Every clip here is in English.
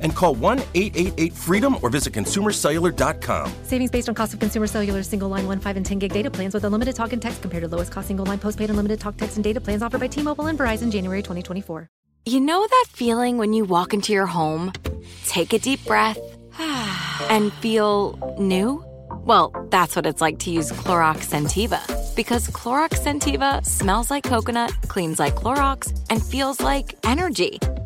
and call 1 888 freedom or visit consumercellular.com. Savings based on cost of consumer cellular single line 1, 5, and 10 gig data plans with unlimited talk and text compared to lowest cost single line postpaid unlimited talk, text, and data plans offered by T Mobile and Verizon January 2024. You know that feeling when you walk into your home, take a deep breath, and feel new? Well, that's what it's like to use Clorox Scentiva. Because Clorox Scentiva smells like coconut, cleans like Clorox, and feels like energy.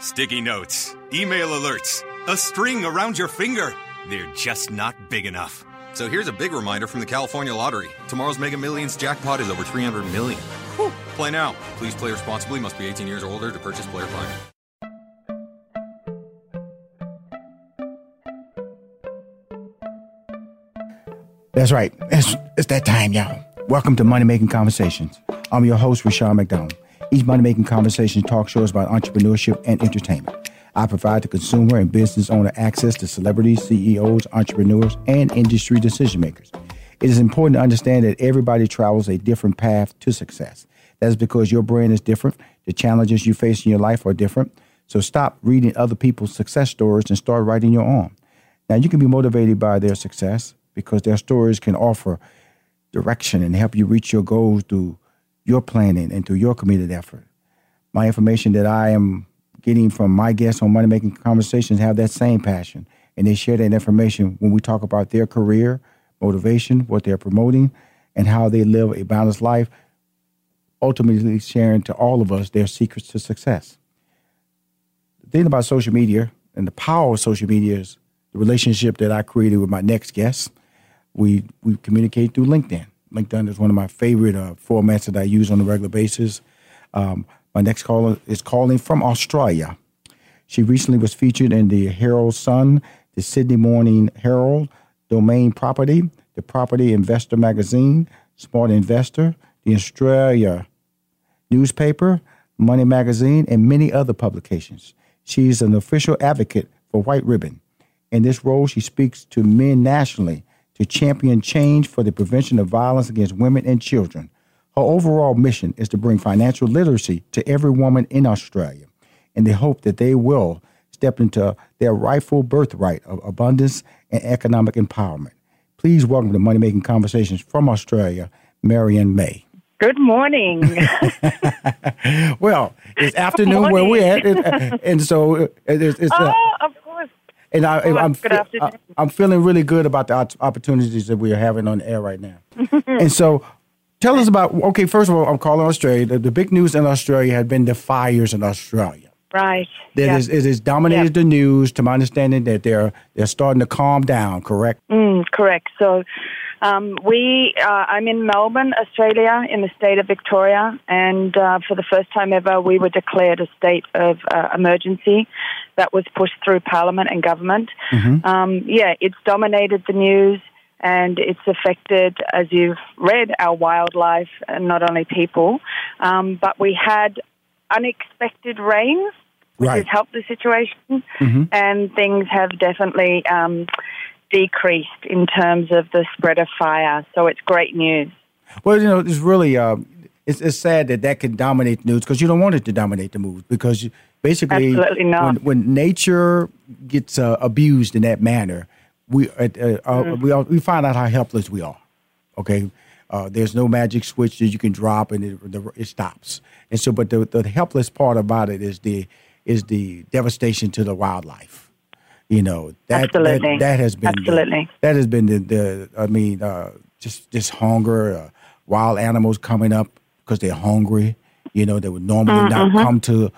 Sticky notes, email alerts, a string around your finger. They're just not big enough. So here's a big reminder from the California Lottery. Tomorrow's Mega Millions jackpot is over 300 million. Whew. Play now. Please play responsibly. Must be 18 years or older to purchase player plan. That's right. It's, it's that time, y'all. Welcome to Money Making Conversations. I'm your host, Rushion McDonald. Each Money Making Conversation talk show is about entrepreneurship and entertainment. I provide the consumer and business owner access to celebrities, CEOs, entrepreneurs, and industry decision makers. It is important to understand that everybody travels a different path to success. That is because your brand is different, the challenges you face in your life are different. So stop reading other people's success stories and start writing your own. Now, you can be motivated by their success because their stories can offer direction and help you reach your goals through your planning and through your committed effort. My information that I am getting from my guests on Money Making Conversations have that same passion, and they share that information when we talk about their career, motivation, what they're promoting, and how they live a balanced life, ultimately sharing to all of us their secrets to success. The thing about social media and the power of social media is the relationship that I created with my next guest. We we communicate through LinkedIn. LinkedIn is one of my favorite uh, formats that I use on a regular basis. Um, my next caller is calling from Australia. She recently was featured in the Herald Sun, the Sydney Morning Herald, Domain Property, the Property Investor Magazine, Smart Investor, the Australia newspaper, Money Magazine, and many other publications. She's an official advocate for White Ribbon. In this role, she speaks to men nationally to champion change for the prevention of violence against women and children. Her overall mission is to bring financial literacy to every woman in Australia in the hope that they will step into their rightful birthright of abundance and economic empowerment. Please welcome to Money Making Conversations from Australia, Marion Mays. Good morning. well, it's afternoon where we're at, and, so it's, it's uh, oh, of course. And I, Oh, I'm, good afternoon. I, am feeling really good about the opportunities that we are having on the air right now. and so, tell us about. Okay, first of all, I'm calling Australia. The, the big news in Australia had been the fires in Australia. Right. That yeah. is- it has dominated the news. To my understanding, that they're they're starting to calm down. Correct? Mm, correct. So um, we, uh, I'm in Melbourne, Australia, in the state of Victoria, and uh, for the first time ever, we were declared a state of uh, emergency that was pushed through Parliament and government. Um, yeah, it's dominated the news. And it's affected, as you've read, our wildlife and not only people. Um, but we had unexpected rains, which Right. has helped the situation Mhm. and things have definitely um, decreased in terms of the spread of fire. So it's great news. Well, you know, it's really uh, it's, it's sad that that can dominate the news because you don't want it to dominate the news because you- basically, When, when nature gets uh, abused in that manner, we uh, uh, uh, we all, we find out how helpless we are. Okay, uh, there's no magic switch that you can drop and it, the, it stops. And so, but the, the helpless part about it is the is the devastation to the wildlife. You know that that, that has been the- that has been the, the I mean, uh, just just hunger, uh, wild animals coming up because they're hungry. You know, they would normally not Mhm. come to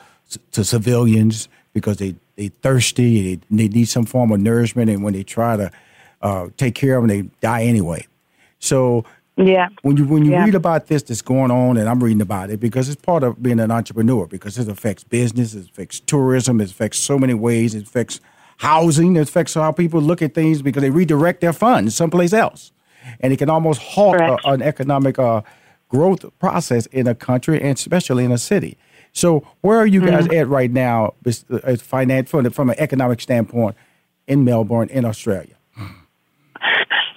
to civilians because they they thirsty. They, they need some form of nourishment, and when they try to uh, take care of them, they die anyway. So Yeah. when you when you Yeah. read about this that's going on, and I'm reading about it because it's part of being an entrepreneur because it affects business, it affects tourism, it affects so many ways, it affects housing, it affects how people look at things because they redirect their funds someplace else, and it can almost halt a, an economic uh, growth process in a country and especially in a city. So where are you guys at right now, uh, as finance from, from an economic standpoint in Melbourne in Australia?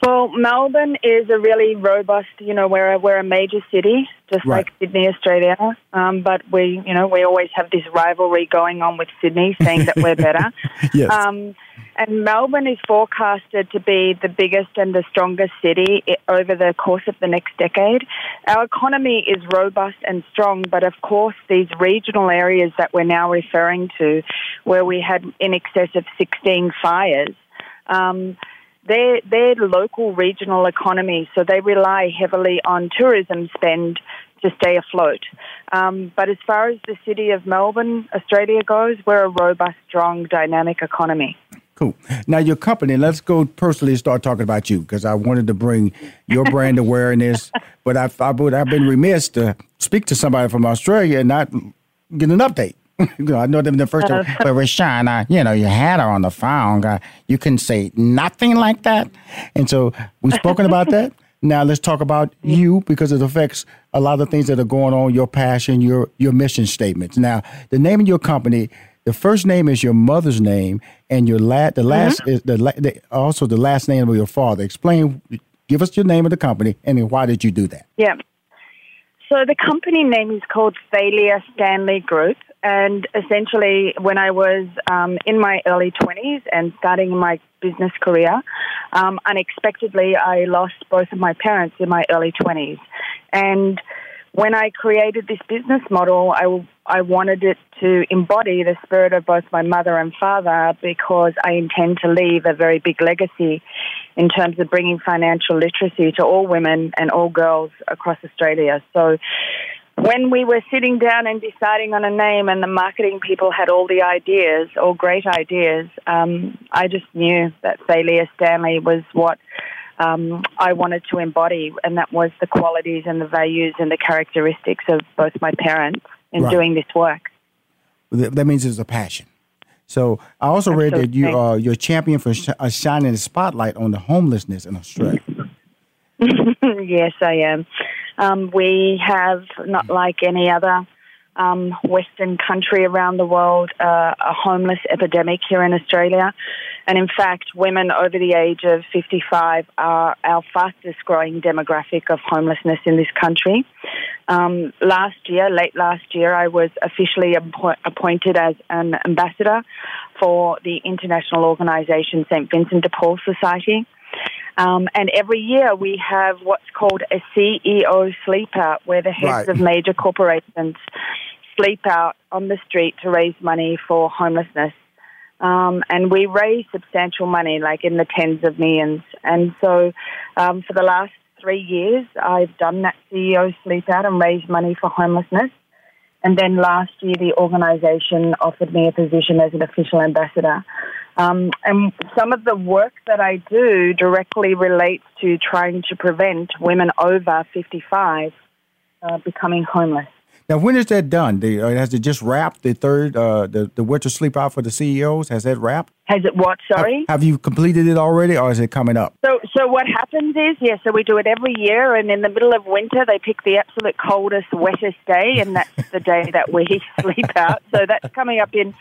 Well, Melbourne is a really robust, you know, we're a, we're a major city, just Right. like Sydney, Australia. Um, but we, you know, we always have this rivalry going on with Sydney, saying that we're better. Yes. Um, and Melbourne is forecasted to be the biggest and the strongest city over the course of the next decade. Our economy is robust and strong, but of course, these regional areas that we're now referring to, where we had in excess of 16 fires, um, they're, local regional economies, so they rely heavily on tourism spend to stay afloat. Um, but as far as the city of Melbourne, Australia goes, we're a robust, strong, dynamic economy. Cool. Now your company. Let's go personally start talking about you because I wanted to bring your brand awareness, but I, I would I've been remiss to speak to somebody from Australia and not get an update. I know them the first time, but Rushion, I, you know, you had her on the phone. Uh, you couldn't say nothing like that, and so we've spoken about that. Now let's talk about you because it affects a lot of things that are going on. Your passion, your your mission statements. Now the name of your company. The first name is your mother's name, and your la- the last is the, la- the also the last name of your father. Explain, give us your name of the company, and then why did you do that? Yeah. So the company name is called Thalia Stanley Group, and essentially, when I was um, in my early twenties and starting my business career, um, unexpectedly I lost both of my parents in my early twenties, and when I created this business model, I, I wanted it to embody the spirit of both my mother and father because I intend to leave a very big legacy in terms of bringing financial literacy to all women and all girls across Australia. So when we were sitting down and deciding on a name and the marketing people had all the ideas, all great ideas, um, I just knew that Thalia Stanley was what um, I wanted to embody, and that was the qualities and the values and the characteristics of both my parents in Right. doing this work. That means it's a passion. So I also read that you are you're a champion for sh- uh, shining the spotlight on the homelessness in Australia. yes, I am. Um, we have, not like any other um, Western country around the world, uh, a homeless epidemic here in Australia. And in fact, women over the age of 55 are our fastest growing demographic of homelessness in this country. Um, last year, late last year, I was officially appo- appointed as an ambassador for the international organisation St. Vincent de Paul Society. Um, and every year we have what's called a CEO sleep out, where the heads Right. of major corporations sleep out on the street to raise money for homelessness. Um, and we raise substantial money, like in the tens of millions. And so um, for the last three years, I've done that CEO sleep out and raised money for homelessness. And then last year, the organisation offered me a position as an official ambassador. Um, and some of the work that I do directly relates to trying to prevent women over 55 uh, becoming homeless. Now, when is that done? The, uh, has it just wrapped the third, uh, the the winter sleep out for the CEOs? Has that wrapped? Has it what? Sorry. Have, have, you completed it already, or is it coming up? So, so what happens is, yeah, so we do it every year, and in the middle of winter, they pick the absolute coldest, wettest day, and that's the day that we sleep out. So that's coming up in,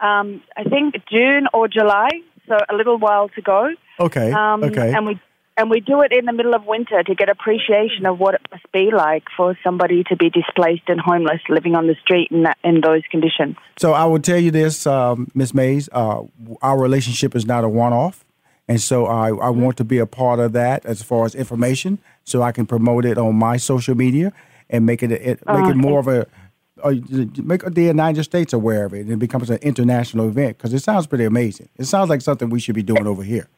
um, I think June or July. So a little while to go. Okay. Um, okay. And we and we do it in the middle of winter to get appreciation of what it must be like for somebody to be displaced and homeless, living on the street in that in those conditions. So I will tell you this, um, Miss Mays, uh, our relationship is not a one-off, and so I, I want to be a part of that as far as information, so I can promote it on my social media and make it, it make oh, it more of a make the United States aware of it, and it becomes an international event because it sounds pretty amazing. It sounds like something we should be doing over here.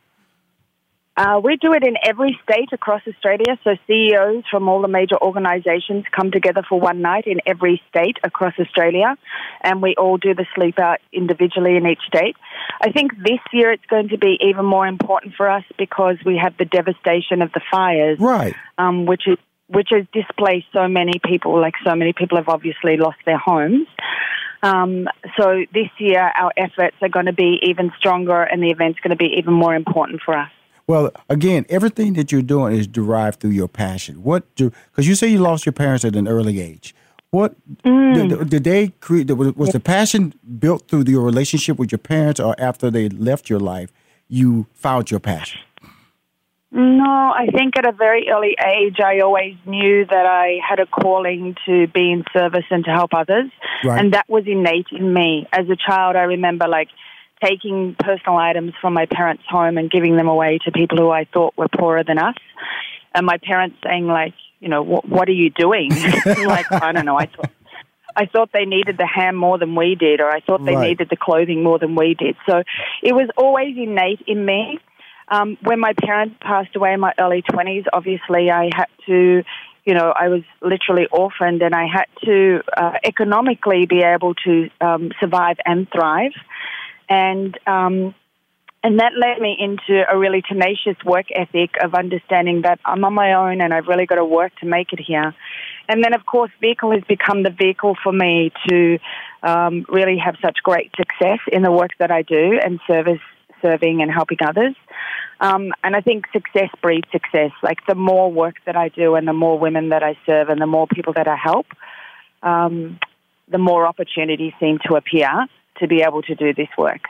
Uh, we do it in every state across Australia. So CEOs from all the major organisations come together for one night in every state across Australia, and we all do the sleep out individually in each state. I think this year it's going to be even more important for us because we have the devastation of the fires, right? Um, which is which has displaced so many people. Like so many people have obviously lost their homes. Um, so this year our efforts are going to be even stronger, and the event's going to be even more important for us. Well, again, everything that you're doing is derived through your passion. What do because you say you lost your parents at an early age. What mm. did, did, they create? Was the passion built through your relationship with your parents, or after they left your life, you found your passion? No, I think at a very early age, I always knew that I had a calling to be in service and to help others, right. and that was innate in me. As a child, I remember like taking personal items from my parents' home and giving them away to people who I thought were poorer than us. And my parents saying like, you know, what, what are you doing? like, I don't know. I thought, I thought they needed the ham more than we did, or I thought they right. needed the clothing more than we did. So it was always innate in me. Um, when my parents passed away in my early 20s, obviously I had to, you know, I was literally orphaned and I had to uh, economically be able to um, survive and thrive and um, and that led me into a really tenacious work ethic of understanding that I'm on my own and I've really got to work to make it here. And then, of course, vehicle has become the vehicle for me to um, really have such great success in the work that I do and service, serving and helping others. Um, and I think success breeds success. Like the more work that I do and the more women that I serve and the more people that I help, um, the more opportunities seem to appear to be able to do this work.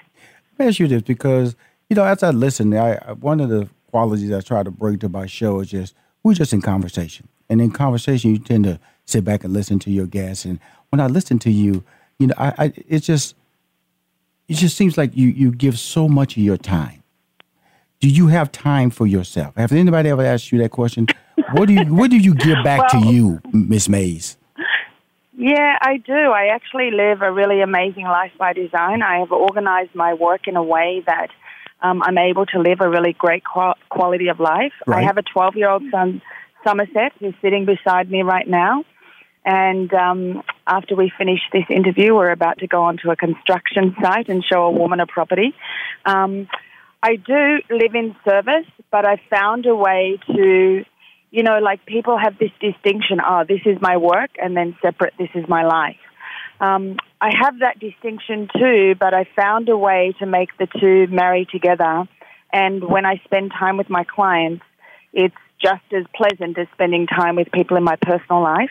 Let me ask you this because, you know, as I listen, I, one of the qualities I try to bring to my show is just we're just in conversation. And in conversation, you tend to sit back and listen to your guests. And when I listen to you, you know, I, I it just it just seems like you you give so much of your time. Do you have time for yourself? Have anybody ever asked you that question? What do you what do you give back well, to you, Miss Mays? Yeah, I do. I actually live a really amazing life by design. I have organized my work in a way that um, I'm able to live a really great qual- quality of life. Right. I have a 12 year old son, Somerset, who's sitting beside me right now. And um, after we finish this interview, we're about to go onto a construction site and show a woman a property. Um, I do live in service, but I found a way to you know, like people have this distinction, oh, this is my work, and then separate, this is my life. Um, I have that distinction too, but I found a way to make the two marry together. And when I spend time with my clients, it's just as pleasant as spending time with people in my personal life.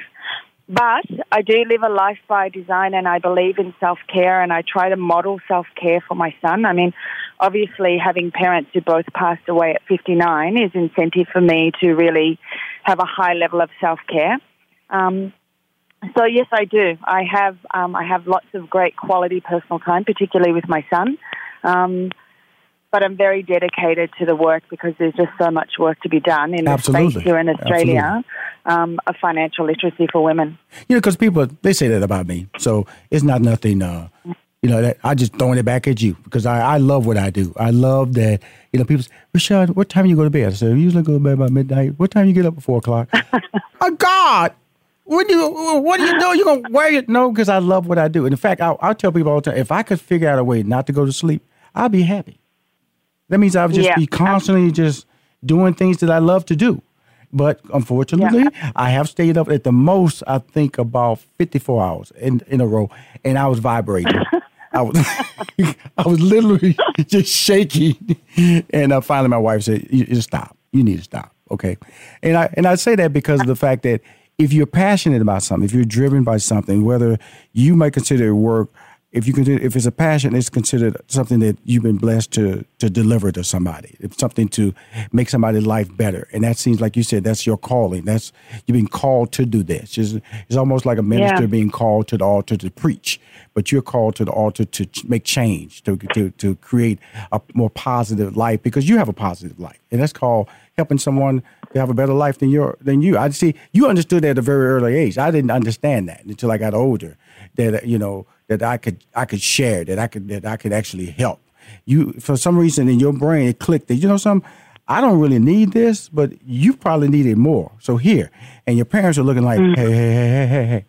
But I do live a life by design and I believe in self care and I try to model self care for my son. I mean, obviously, having parents who both passed away at 59 is incentive for me to really have a high level of self care. Um, so yes, I do. I have um, I have lots of great quality personal time, particularly with my son. Um, but I'm very dedicated to the work because there's just so much work to be done in Absolutely. the space here in Australia um, of financial literacy for women. You know, because people they say that about me, so it's not nothing. Uh, you know, that I just throwing it back at you because I, I love what I do. I love that. You know, people say, Rashad, what time you go to bed? I said, usually go to bed by midnight. What time you get up at four o'clock? oh God, what do you what do you do? You gonna wear it? No, because I love what I do. And in fact, I, I tell people all the time, if I could figure out a way not to go to sleep, I'd be happy. That means I would just Yeah. be constantly just doing things that I love to do. But unfortunately, I have stayed up at the most, I think, about 54 hours in, in a row, and I was vibrating. I was, I was literally just shaking. And uh, finally, my wife said, you, you stop. You need to stop. Okay. And I, and I say that because of the fact that if you're passionate about something, if you're driven by something, whether you might consider it work, if you consider, if it's a passion, it's considered something that you've been blessed to to deliver to somebody. It's something to make somebody's life better, and that seems like you said that's your calling. That's you've been called to do this. It's, it's almost like a minister Yeah. being called to the altar to preach, but you're called to the altar to ch- make change, to to to create a more positive life because you have a positive life, and that's called helping someone to have a better life than your than you. I see you understood that at a very early age. I didn't understand that until I got older. That you know that I could I could share that I could that I could actually help. You for some reason in your brain it clicked that you know some. I don't really need this, but you probably need it more. So here, and your parents are looking like, hey, hey, hey, hey, hey, hey.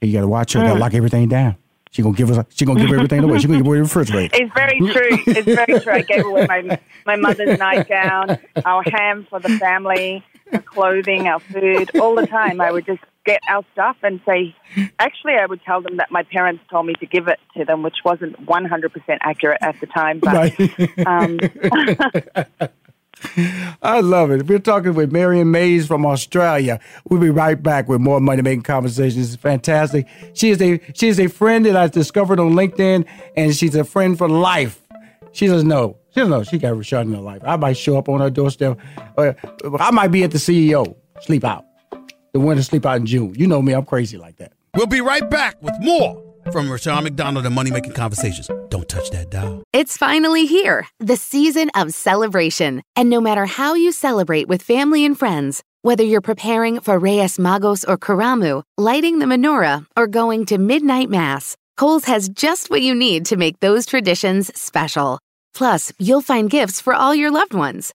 You got to watch her. Got to Mm. lock everything down. She gonna give us. She gonna give everything away. She gonna give away the refrigerator. It's very true. It's very true. I gave away my my mother's nightgown, our ham for the family, our clothing, our food, all the time. I would just get our stuff and say. Actually, I would tell them that my parents told me to give it to them, which wasn't one hundred percent accurate at the time. But um, I love it. We're talking with Marion Mays from Australia. We'll be right back with more money making conversations. It's fantastic. She is a she is a friend that I discovered on LinkedIn, and she's a friend for life. She doesn't know. She doesn't know she got Rashad in her life. I might show up on her doorstep. Uh, I might be at the CEO. Sleep out. The winter sleep out in June. You know me. I'm crazy like that. We'll be right back with more from Rushion McDonald and Money Making Conversations. Don't touch that dial. It's finally here, the season of celebration. And no matter how you celebrate with family and friends, whether you're preparing for Reyes Magos or Karamu, lighting the menorah, or going to midnight mass, Kohl's has just what you need to make those traditions special. Plus, you'll find gifts for all your loved ones.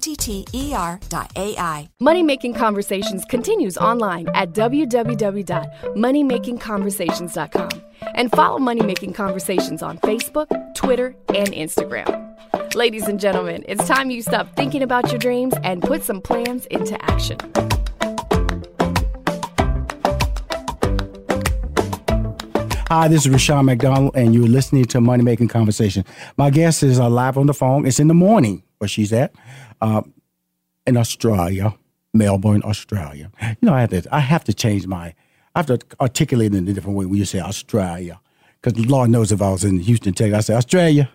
T T E R dot AI. Money Making Conversations continues online at www.moneymakingconversations.com and follow Money Making Conversations on Facebook, Twitter, and Instagram. Ladies and gentlemen, it's time you stop thinking about your dreams and put some plans into action. Hi, this is Rushion McDonald, and you're listening to Money Making Conversation. My guest is uh, live on the phone. It's in the morning where she's at, uh, in Australia, Melbourne, Australia. You know, I have to, I have to change my, I have to articulate it in a different way when you say Australia, because Lord knows if I was in Houston, Texas, I say Australia.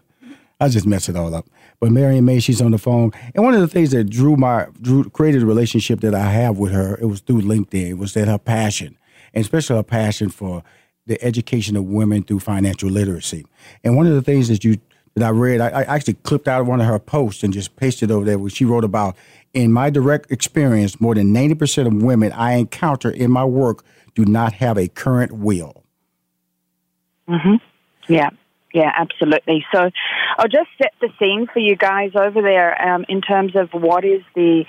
I just mess it all up. But Marion Mays, she's on the phone, and one of the things that drew my, drew, created a relationship that I have with her, it was through LinkedIn, It was that her passion, and especially her passion for the education of women through financial literacy. And one of the things that you that I read. I, I actually clipped out one of her posts and just pasted over there where she wrote about in my direct experience, more than 90% of women I encounter in my work do not have a current will. Mhm. Yeah. Yeah, absolutely. So I'll just set the scene for you guys over there um, in terms of what is the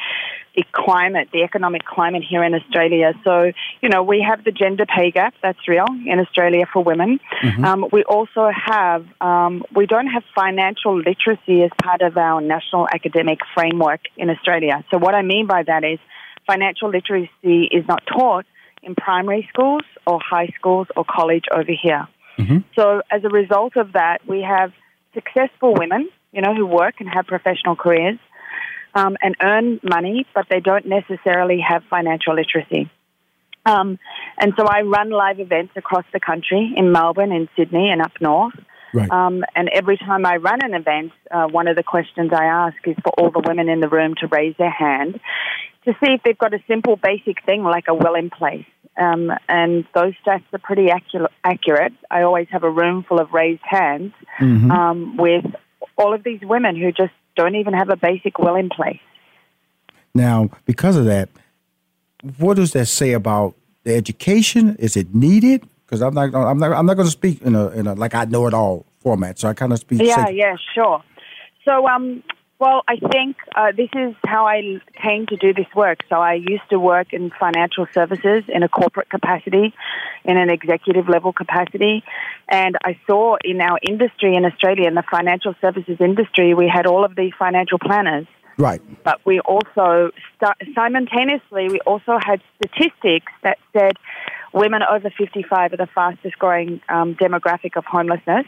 the climate, the economic climate here in Australia. So, you know, we have the gender pay gap, that's real in Australia for women. Mhm. Um, we also have, um, we don't have financial literacy as part of our national academic framework in Australia. So, what I mean by that is financial literacy is not taught in primary schools or high schools or college over here. So as a result of that, we have successful women, you know, who work and have professional careers um, and earn money, but they don't necessarily have financial literacy. Um, and so I run live events across the country in Melbourne, in Sydney, and up north. Right. Um, and every time I run an event, uh, one of the questions I ask is for all the women in the room to raise their hand to see if they've got a simple, basic thing like a will in place. Um, and those stats are pretty accu- accurate. I always have a room full of raised hands Mhm. um, with all of these women who just don't even have a basic will in place. Now, because of that, what does that say about the education? Is it needed? Because I'm not, I'm not, I'm not going to speak in a, in a like I know it all format. So I kind of speak. Yeah, yeah, sure. So, um, well, I think uh, this is how I came to do this work. So, I used to work in financial services in a corporate capacity, in an executive level capacity, and I saw in our industry in Australia, in the financial services industry, we had all of these financial planners. Right. But we also, st- simultaneously, we also had statistics that said women over 55 are the fastest growing um, demographic of homelessness.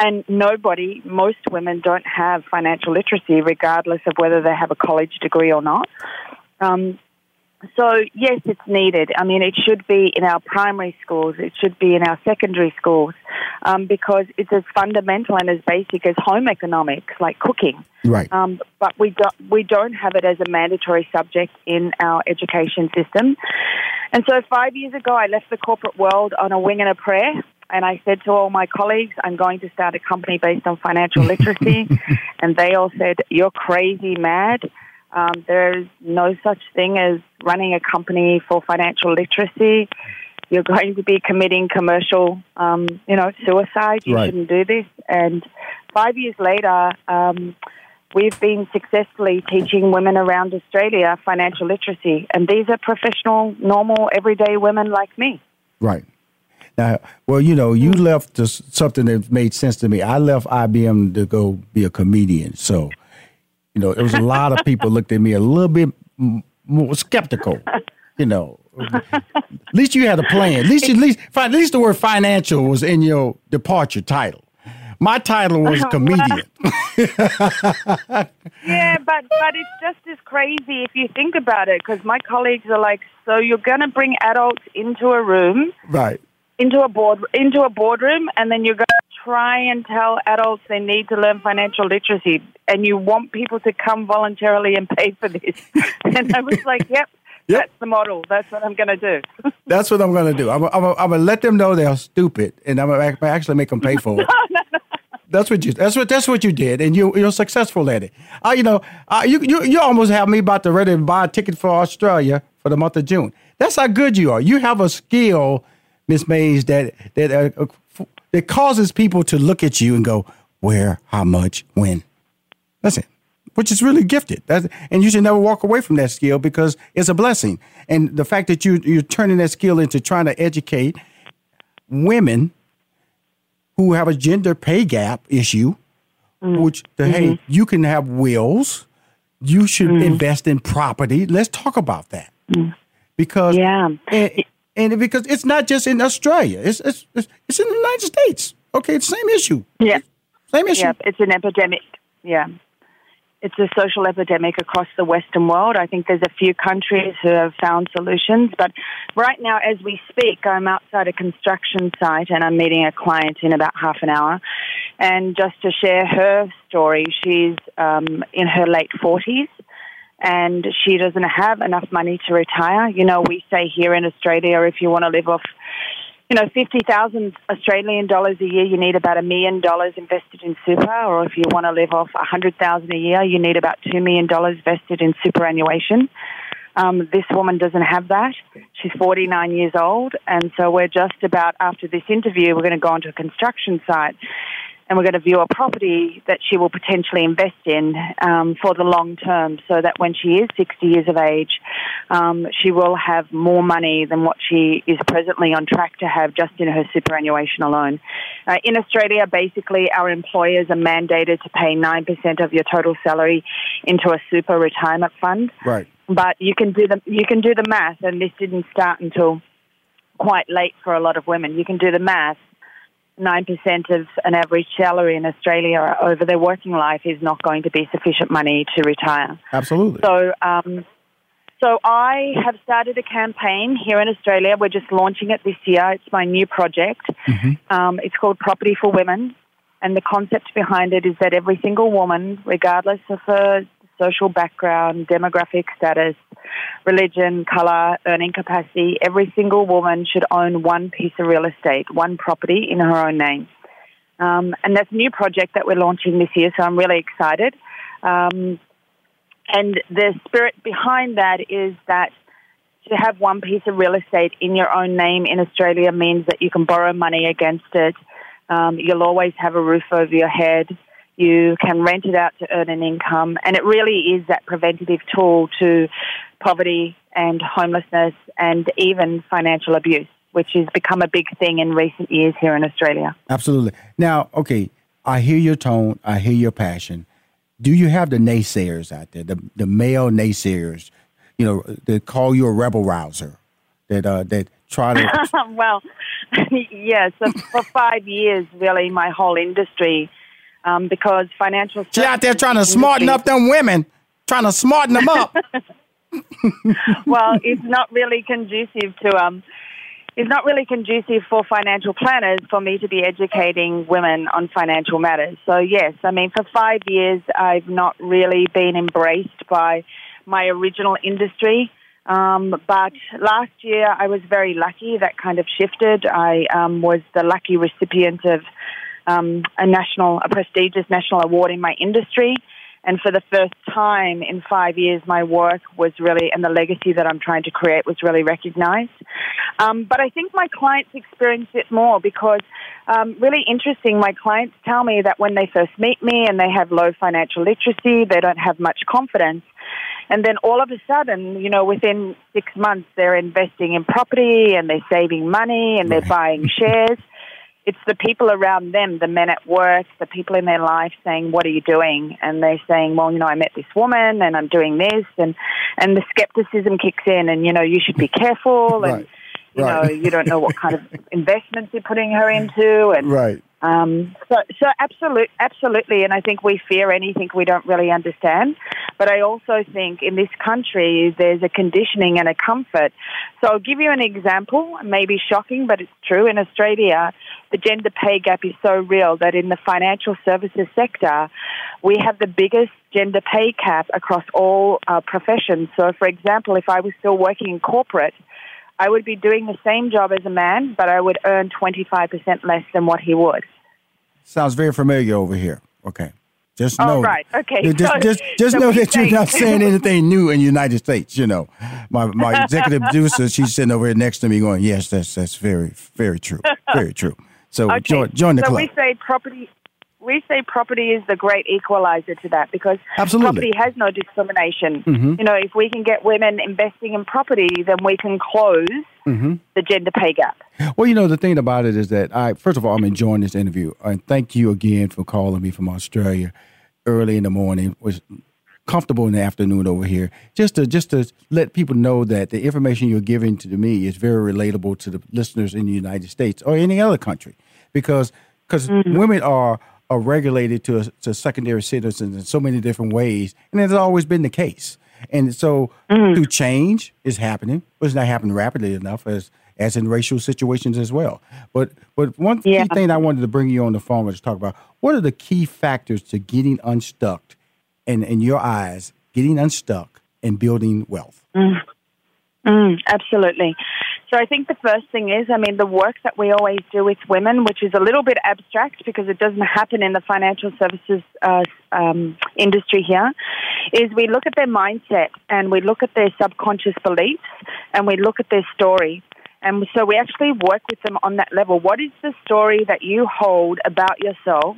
And nobody, most women don't have financial literacy, regardless of whether they have a college degree or not. Um, so, yes, it's needed. I mean, it should be in our primary schools, it should be in our secondary schools, um, because it's as fundamental and as basic as home economics, like cooking. Right. Um, but we don't, we don't have it as a mandatory subject in our education system. And so five years ago, I left the corporate world on a wing and a prayer. And I said to all my colleagues, I'm going to start a company based on financial literacy. and they all said, You're crazy mad. Um, there's no such thing as running a company for financial literacy. You're going to be committing commercial, um, you know, suicide. You Right. shouldn't do this. And five years later, um, we've been successfully teaching women around Australia financial literacy. And these are professional, normal, everyday women like me. Right. Now, well, you know, you left this, something that made sense to me. I left IBM to go be a comedian. So, you know, there was a lot of people looked at me a little bit more skeptical. You know, at least you had a plan. At least, at least, at least the word financial was in your departure title. My title was comedian. yeah, but but it's just as crazy if you think about it. Because my colleagues are like, so you're going to bring adults into a room, right. Into a board, into a boardroom, and then you're going to try and tell adults they need to learn financial literacy, and you want people to come voluntarily and pay for this. and I was like, yep. That's the model. That's what I'm going to do. That's what I'm going to do. I'm, I'm, I'm going to let them know they're stupid, and I'm going to actually make them pay for it. no, no, no. That's what you. That's what. That's what you did, and you you're successful at it. Uh, you know, uh, you you you almost have me about to ready to buy a ticket for Australia for the month of June. That's how good you are. You have a skill, Miss Mays, that that uh, uh, that causes people to look at you and go, where, how much, when. That's it. Which is really gifted. That's, and you should never walk away from that skill because it's a blessing. And the fact that you you're turning that skill into trying to educate women who have a gender pay gap issue, which the, hey, you can have wills, you should invest in property. Let's talk about that because yeah, and, and because it's not just in Australia, it's it's it's, in the United States. Okay, it's the same issue. Yeah. Same issue. Yeah, it's an epidemic. Yeah. It's a social epidemic across the Western world. I think there's a few countries who have found solutions, but right now, as we speak, I'm outside a construction site and I'm meeting a client in about half an hour. And just to share her story, she's um, in her late 40s and she doesn't have enough money to retire. You know, we say here in Australia, if you want to live off you know, 50,000 Australian dollars a year, you need about a million dollars invested in super. Or if you want to live off 100,000 a year, you need about $2 million vested in superannuation. Um, this woman doesn't have that. She's 49 years old. And so we're just about, after this interview, we're going to go onto a construction site and we're going to view a property that she will potentially invest in um, for the long term so that when she is 60 years of age, um, she will have more money than what she is presently on track to have just in her superannuation alone. Uh, in Australia, basically, our employers are mandated to pay 9% of your total salary into a super retirement fund. Right. But you can do the, you can do the math, and this didn't start until quite late for a lot of women. You can do the math 9% of an average salary in Australia over their working life is not going to be sufficient money to retire. Absolutely. So, um, so I have started a campaign here in Australia. We're just launching it this year. It's my new project. Mm-hmm. Um, it's called Property for Women. And the concept behind it is that every single woman, regardless of her social background, demographic status, religion, color, earning capacity, every single woman should own one piece of real estate, one property in her own name. Um, and that's a new project that we're launching this year, so I'm really excited. Um, and the spirit behind that is that to have one piece of real estate in your own name in Australia means that you can borrow money against it. Um, you'll always have a roof over your head. You can rent it out to earn an income, and it really is that preventative tool to poverty and homelessness and even financial abuse, which has become a big thing in recent years here in Australia. Absolutely. Now, okay, I hear your tone, I hear your passion. Do you have the naysayers out there, the the male naysayers, you know, that call you a rebel rouser, that uh, that try to well, yes, so for five years, really, my whole industry um, because financial. She out there trying to smarten up them women, trying to smarten them up. well, it's not really conducive to um, it's not really conducive for financial planners for me to be educating women on financial matters. So yes, I mean for five years I've not really been embraced by my original industry. Um, but last year I was very lucky. That kind of shifted. I um, was the lucky recipient of um, a national, a prestigious national award in my industry. And for the first time in five years, my work was really, and the legacy that I'm trying to create was really recognized. Um, but I think my clients experience it more because, um, really interesting, my clients tell me that when they first meet me and they have low financial literacy, they don't have much confidence. And then all of a sudden, you know, within six months, they're investing in property and they're saving money and they're buying shares it's the people around them, the men at work, the people in their life saying, "What are you doing?" And they're saying, "Well, you know, I met this woman, and I'm doing this," and and the skepticism kicks in, and you know, you should be careful, and Right. you Right. know, you don't know what kind of investments you're putting her into, and right. Um, so, so absolute, absolutely, and I think we fear anything we don't really understand. But I also think in this country there's a conditioning and a comfort. So I'll give you an example, maybe shocking, but it's true. In Australia, the gender pay gap is so real that in the financial services sector, we have the biggest gender pay gap across all uh, professions. So, for example, if I was still working in corporate, I would be doing the same job as a man, but I would earn 25% less than what he would. Sounds very familiar over here. Okay. Just Oh, know. right. Okay. Just, So- just, just so know that you're not saying anything new in the United States. You know, my my executive producer, she's sitting over here next to me, going, "Yes, that's that's very very true, very true." So Okay. join join the so club. we say property. We say property is the great equalizer to that because Absolutely. property has no discrimination. Mhm. You know, if we can get women investing in property, then we can close hmm the gender pay gap. Well, you know, the thing about it is that I, first of all, I'm enjoying this interview. And thank you again for calling me from Australia early in the morning. It was comfortable in the afternoon over here. Just to just to let people know that the information you're giving to me is very relatable to the listeners in the United States or any other country, because because women are are regulated to to secondary citizens in so many different ways, and it's always been the case. And so, through change is happening, but it's not happening rapidly enough as as in racial situations as well. But but one key thing I wanted to bring you on the phone was to talk about what are the key factors to getting unstuck, and in your eyes, getting unstuck and building wealth. Mm. Mm, absolutely. So I think the first thing is, I mean, the work that we always do with women, which is a little bit abstract because it doesn't happen in the financial services uh, um, industry here, is we look at their mindset and we look at their subconscious beliefs and we look at their story. And so we actually work with them on that level. What is the story that you hold about yourself,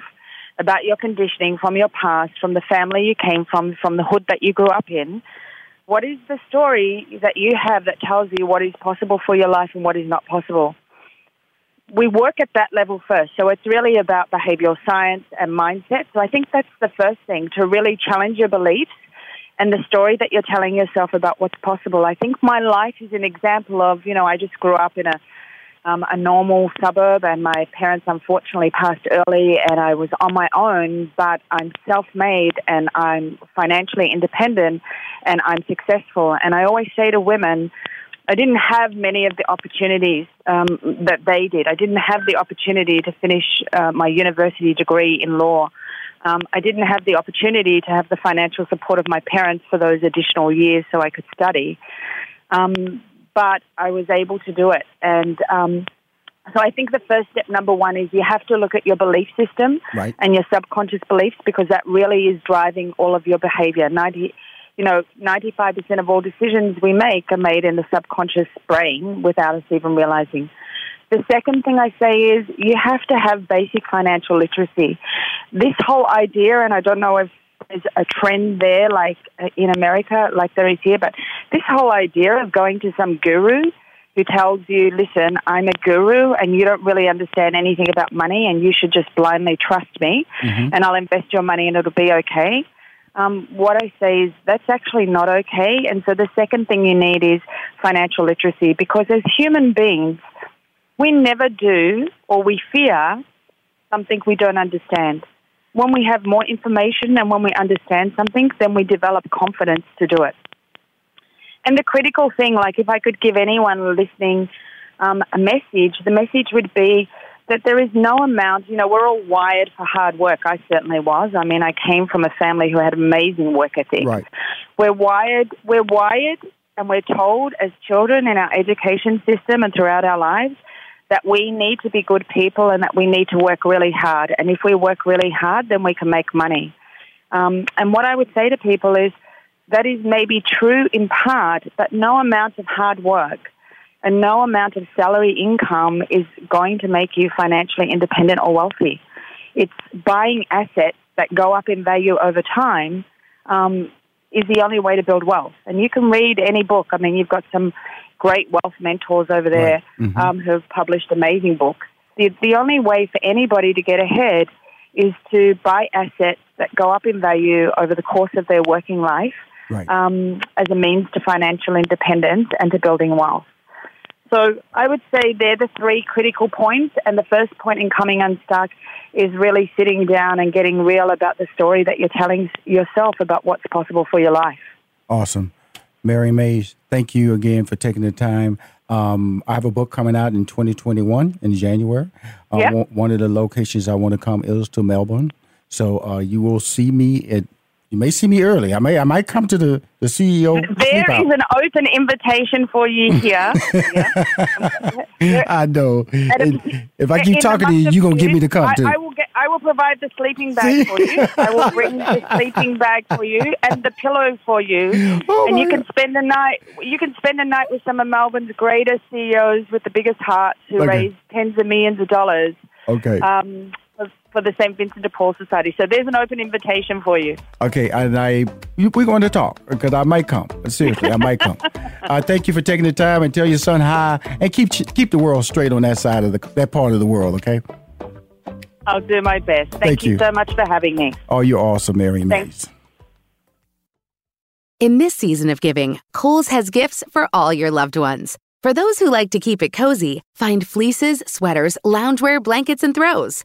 about your conditioning from your past, from the family you came from, from the hood that you grew up in? What is the story that you have that tells you what is possible for your life and what is not possible? We work at that level first. So it's really about behavioral science and mindset. So I think that's the first thing to really challenge your beliefs and the story that you're telling yourself about what's possible. I think my life is an example of, you know, I just grew up in a um, a normal suburb, and my parents unfortunately passed early, and I was on my own. But I'm self-made, and I'm financially independent, and I'm successful. And I always say to women, I didn't have many of the opportunities um, that they did. I didn't have the opportunity to finish uh, my university degree in law. Um, I didn't have the opportunity to have the financial support of my parents for those additional years so I could study. Um, but I was able to do it. And um, so I think the first step, number one, is you have to look at your belief system Right. and your subconscious beliefs because that really is driving all of your behavior. 90, you know, 95% of all decisions we make are made in the subconscious brain without us even realizing. The second thing I say is you have to have basic financial literacy. This whole idea, and I don't know if there's a trend there like uh, in America, like there is here, but this whole idea of going to some guru who tells you, listen, I'm a guru and you don't really understand anything about money and you should just blindly trust me and I'll invest your money and it'll be okay. Um, what I say is that's actually not okay. And so the second thing you need is financial literacy because as human beings, we never do or we fear something we don't understand. When we have more information and when we understand something, then we develop confidence to do it. And the critical thing, like if I could give anyone listening um, a message, the message would be that there is no amount, you know, we're all wired for hard work. I certainly was. I mean, I came from a family who had amazing work ethic. Right. We're wired, we're wired and we're told as children in our education system and throughout our lives that we need to be good people and that we need to work really hard. And if we work really hard, then we can make money. Um, and what I would say to people is that is maybe true in part, but no amount of hard work and no amount of salary income is going to make you financially independent or wealthy. It's buying assets that go up in value over time um, is the only way to build wealth. And you can read any book. I mean, you've got some great wealth mentors over there Mhm. um, who have published amazing books. The, the only way for anybody to get ahead is to buy assets that go up in value over the course of their working life Right. um, as a means to financial independence and to building wealth. So I would say they're the three critical points, and the first point in coming unstuck is really sitting down and getting real about the story that you're telling yourself about what's possible for your life. Awesome. Marion Mays, thank you again for taking the time. Um, I have a book coming out in 2021 in January. Uh, Yep. one, one of the locations I want to come is to Melbourne. So uh, you will see me at, you may see me early. I may I might come to the, the CEO. There is an open invitation for you here. I know. A- if I keep talking to you, you're going to get me to come I, too. I will get. I will provide the sleeping bag for you. I will bring the sleeping bag for you and the pillow for you, Oh and you can spend the night. You can spend the night with some of Melbourne's greatest CEOs with the biggest hearts who Okay. raise tens of millions of dollars. Okay. Um, for- for the St. Vincent de Paul Society. So there's an open invitation for you. Okay, and I we're going to talk because I might come. Seriously, I might come. uh, thank you for taking the time and tell your son hi and keep keep the world straight on that side of the that part of the world. Okay. I'll do my best. Thank, Thank you. you. so much for having me. Oh, you're awesome, Marion Mays. In this season of giving, Kohl's has gifts for all your loved ones. For those who like to keep it cozy, find fleeces, sweaters, loungewear, blankets, and throws.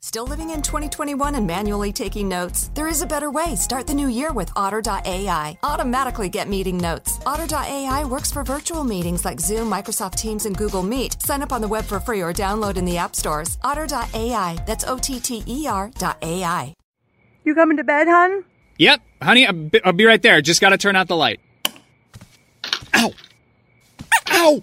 Still living in 2021 and manually taking notes? There is a better way. Start the new year with Otter.ai. Automatically get meeting notes. Otter.ai works for virtual meetings like Zoom, Microsoft Teams, and Google Meet. Sign up on the web for free or download in the app stores. Otter.ai. That's O T T E R.ai. You coming to bed, hon? Yep, honey, I'll be, I'll be right there. Just gotta turn out the light. Ow! Ow!